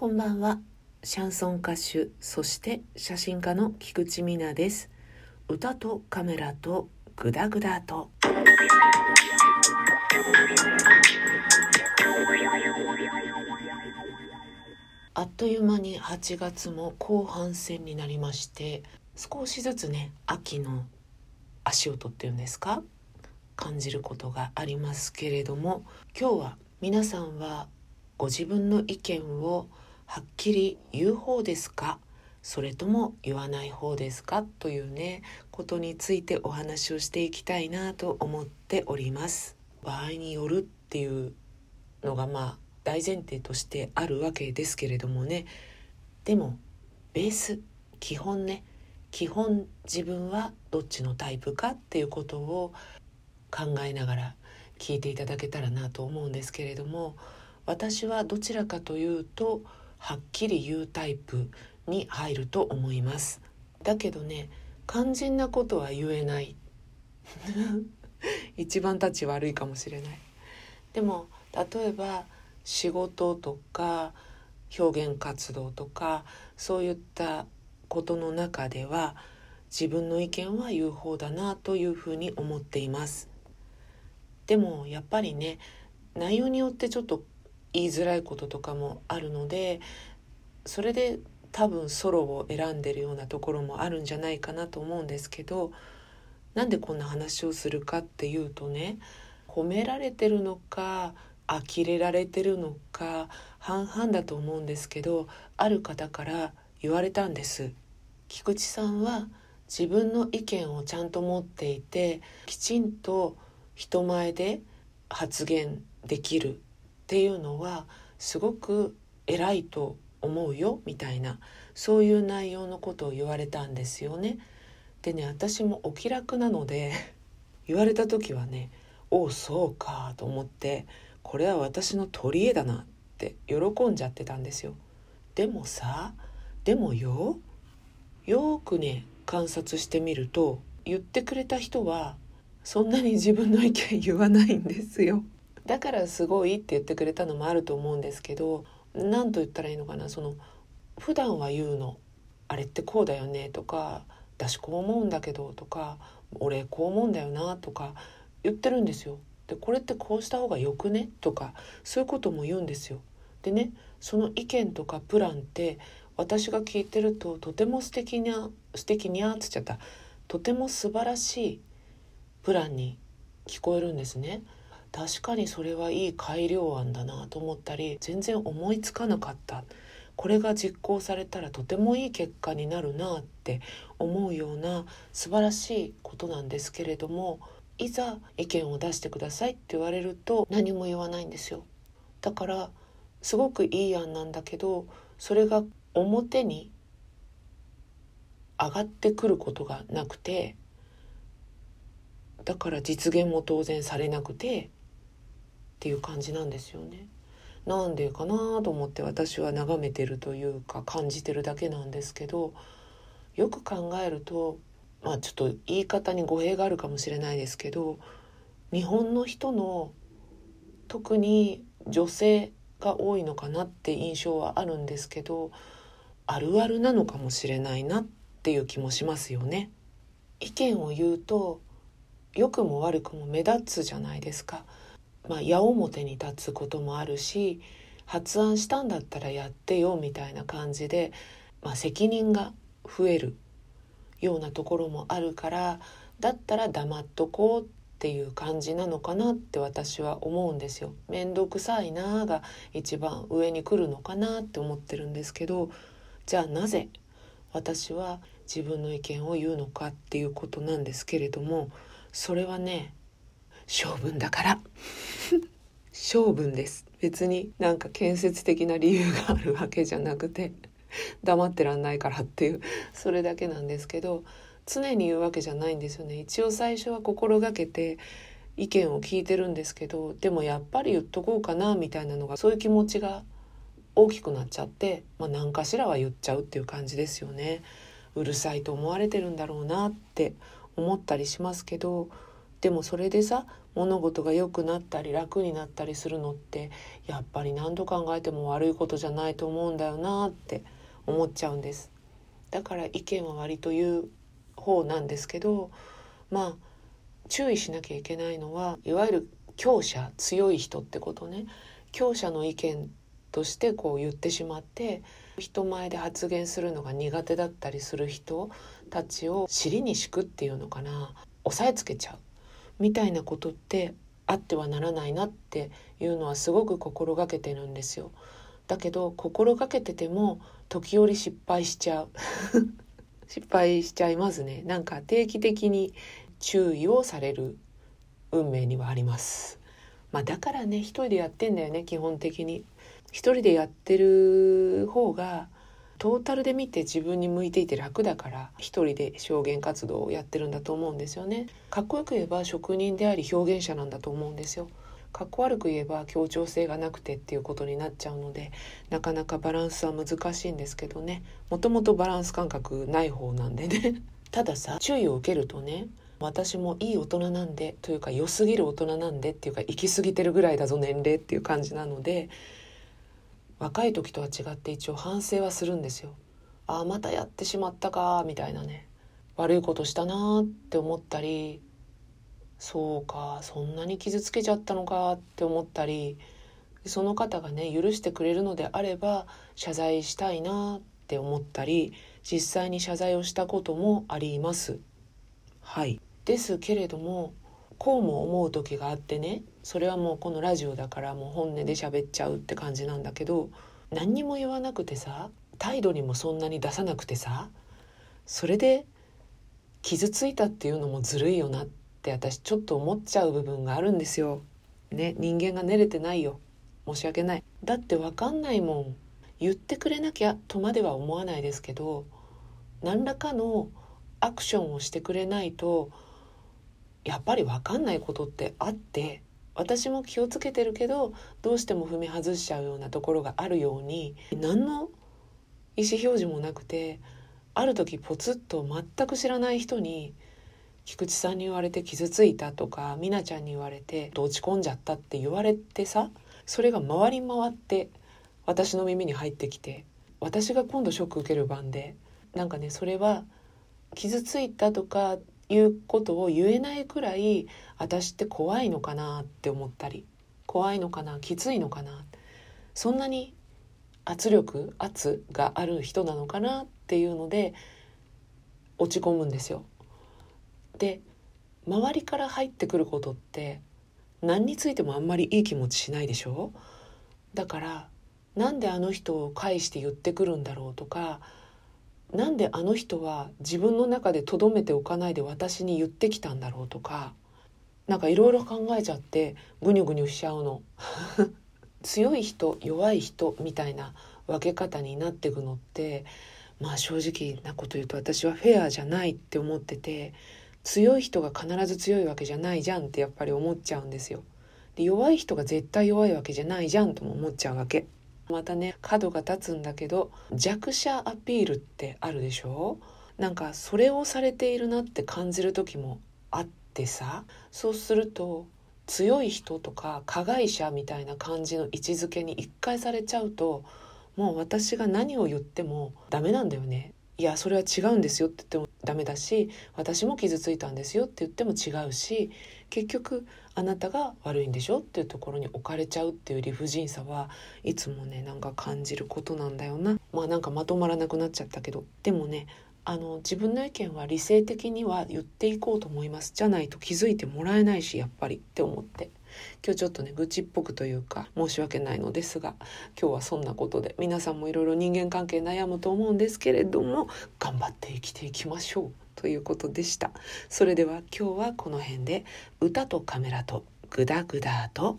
こんばんは。シャンソン歌手そして写真家の菊池美奈です。歌とカメラとグダグダと。あっという間に8月も後半戦になりまして少しずつね秋の足音っていうんですか？感じることがありますけれども今日は皆さんはご自分の意見をはっきり言う方ですか？それとも言わない方ですか？というねことについてお話をしていきたいなと思っております。場合によるっていうのがまあ大前提としてあるわけですけれどもね。でもベース基本ね。基本自分はどっちのタイプかっていうことを考えながら聞いていただけたらなと思うんですけれども私はどちらかというとはっきり言うタイプに入ると思います。だけどね肝心なことは言えない。一番立ち悪いかもしれない。でも例えば仕事とか表現活動とかそういったことの中では自分の意見は言う方だなというふうに思っています。でもやっぱりね内容によってちょっと言いづらいこととかもあるのでそれで多分ソロを選んでるようなところもあるんじゃないかなと思うんですけどなんでこんな話をするかっていうとね褒められてるのか呆れられてるのか半々だと思うんですけどある方から言われたんです。菊池さんは自分の意見をちゃんと持っていてきちんと人前で発言できる。っていうのはすごく偉いと思うよみたいなそういう内容のことを言われたんですよね。でね私もお気楽なので 言われた時はね「おおそうか」と思ってこれは私の取り柄だなって喜んじゃってたんですよ。でもさでもよよくね観察してみると言ってくれた人はそんなに自分の意見言わないんですよ。だからすごいって言ってくれたのもあると思うんですけど何と言ったらいいのかなその普段は言うの「あれってこうだよね」とか「私こう思うんだけど」とか「俺こう思うんだよな」とか言ってるんですよ。でこれってこうした方がよくねとかそういうことも言うんですよ。でねその意見とかプランって私が聞いてるととても素敵な素敵にゃっつっちゃったとても素晴らしいプランに聞こえるんですね。確かにそれはいい改良案だなと思ったり全然思いつかなかった。これが実行されたらとてもいい結果になるなって思うような素晴らしいことなんですけれどもいざ意見を出してくださいって言われると何も言わないんですよ。だからすごくいい案なんだけどそれが表に上がってくることがなくてだから実現も当然されなくてっていう感じなんですよね。なんでかなと思って私は眺めてるというか感じてるだけなんですけどよく考えるとまあちょっと言い方に語弊があるかもしれないですけど日本の人の特に女性が多いのかなって印象はあるんですけどあるあるなのかもしれないなっていう気もしますよね。意見を言うと良くも悪くも目立つじゃないですか。まあ、矢面に立つこともあるし発案したんだったらやってよみたいな感じで、まあ、責任が増えるようなところもあるからだったら黙っとこうっていう感じなのかなって私は思うんですよ。めんどくさいなが一番上に来るのかなって思ってるんですけどじゃあなぜ私は自分の意見を言うのかっていうことなんですけれどもそれはね性分だから。性分です。別になんか建設的な理由があるわけじゃなくて黙ってらんないからっていうそれだけなんですけど常に言うわけじゃないんですよね。一応最初は心がけて意見を聞いてるんですけどでもやっぱり言っとこうかなみたいなのがそういう気持ちが大きくなっちゃって、まあ、何かしらは言っちゃうっていう感じですよね。うるさいと思われてるんだろうなって思ったりしますけどでもそれでさ物事が良くなったり楽になったりするのってやっぱり何度考えても悪いことじゃないと思うんだよなって思っちゃうんです。だから意見は割と言う方なんですけどまあ注意しなきゃいけないのはいわゆる強者強い人ってことね。強者の意見としてこう言ってしまって人前で発言するのが苦手だったりする人たちを尻に敷くっていうのかな。押さえつけちゃう。みたいなことってあってはならないなっていうのはすごく心がけてるんですよ。だけど心がけてても時折失敗しちゃう。失敗しちゃいますね。なんか定期的に注意をされる運命にはあります。まあだからね一人でやってんだよね基本的に。一人でやってる方がトータルで見て自分に向いていて楽だから一人で表現活動をやってるんだと思うんですよね。かっこよく言えば職人であり表現者なんだと思うんですよ。かっこ悪く言えば協調性がなくてっていうことになっちゃうのでなかなかバランスは難しいんですけどね。もともとバランス感覚ない方なんでね。たださ注意を受けるとね私もいい大人なんでというか良すぎる大人なんでっていうか行き過ぎてるぐらいだぞ年齢っていう感じなので若い時とは違って一応反省はするんですよ。ああまたやってしまったかみたいなね悪いことしたなって思ったりそうかそんなに傷つけちゃったのかって思ったりその方がね許してくれるのであれば謝罪したいなって思ったり実際に謝罪をしたこともあります。はいですけれどもこうも思う時があってねそれはもうこのラジオだからもう本音で喋っちゃうって感じなんだけど何にも言わなくてさ態度にもそんなに出さなくてさそれで傷ついたっていうのもずるいよなって私ちょっと思っちゃう部分があるんですよ。ね人間が練れてないよ。申し訳ない。だって分かんないもん。言ってくれなきゃとまでは思わないですけど何らかのアクションをしてくれないとやっぱり分かんないことってあって私も気をつけてるけどどうしても踏み外しちゃうようなところがあるように何の意思表示もなくてある時ポツッと全く知らない人に菊池さんに言われて傷ついたとか美奈ちゃんに言われて落ち込んじゃったって言われてさそれが回り回って私の耳に入ってきて私が今度ショック受ける番でなんかねそれは傷ついたとかいうことを言えないくらい私って怖いのかなって思ったり怖いのかなきついのかなそんなに圧力圧がある人なのかなっていうので落ち込むんですよ。で周りから入ってくることって何についてもあんまりいい気持ちしないでしょ？だからなんであの人を介して言ってくるんだろうとかなんであの人は自分の中でとどめておかないで私に言ってきたんだろうとかなんかいろいろ考えちゃってぐにゅぐにゅしちゃうの 強い人弱い人みたいな分け方になっていくのってまあ正直なこと言うと私はフェアじゃないって思ってて強い人が必ず強いわけじゃないじゃんってやっぱり思っちゃうんですよ。で弱い人が絶対弱いわけじゃないじゃんとも思っちゃうわけ。またね角が立つんだけど弱者アピールってあるでしょ？なんかそれをされているなって感じる時もあってさそうすると強い人とか加害者みたいな感じの位置づけに一回されちゃうともう私が何を言ってもダメなんだよね。いやそれは違うんですよって言ってもダメだし私も傷ついたんですよって言っても違うし結局あなたが悪いんでしょっていうところに置かれちゃうっていう理不尽さはいつもねなんか感じることなんだよな。まあなんかまとまらなくなっちゃったけど。でもねあの自分の意見は理性的には言っていこうと思います。じゃないと気づいてもらえないしやっぱりって思って。今日ちょっとね愚痴っぽくというか申し訳ないのですが今日はそんなことで皆さんもいろいろ人間関係悩むと思うんですけれども頑張って生きていきましょう。ということでした。それでは今日はこの辺で歌とカメラとグダグダと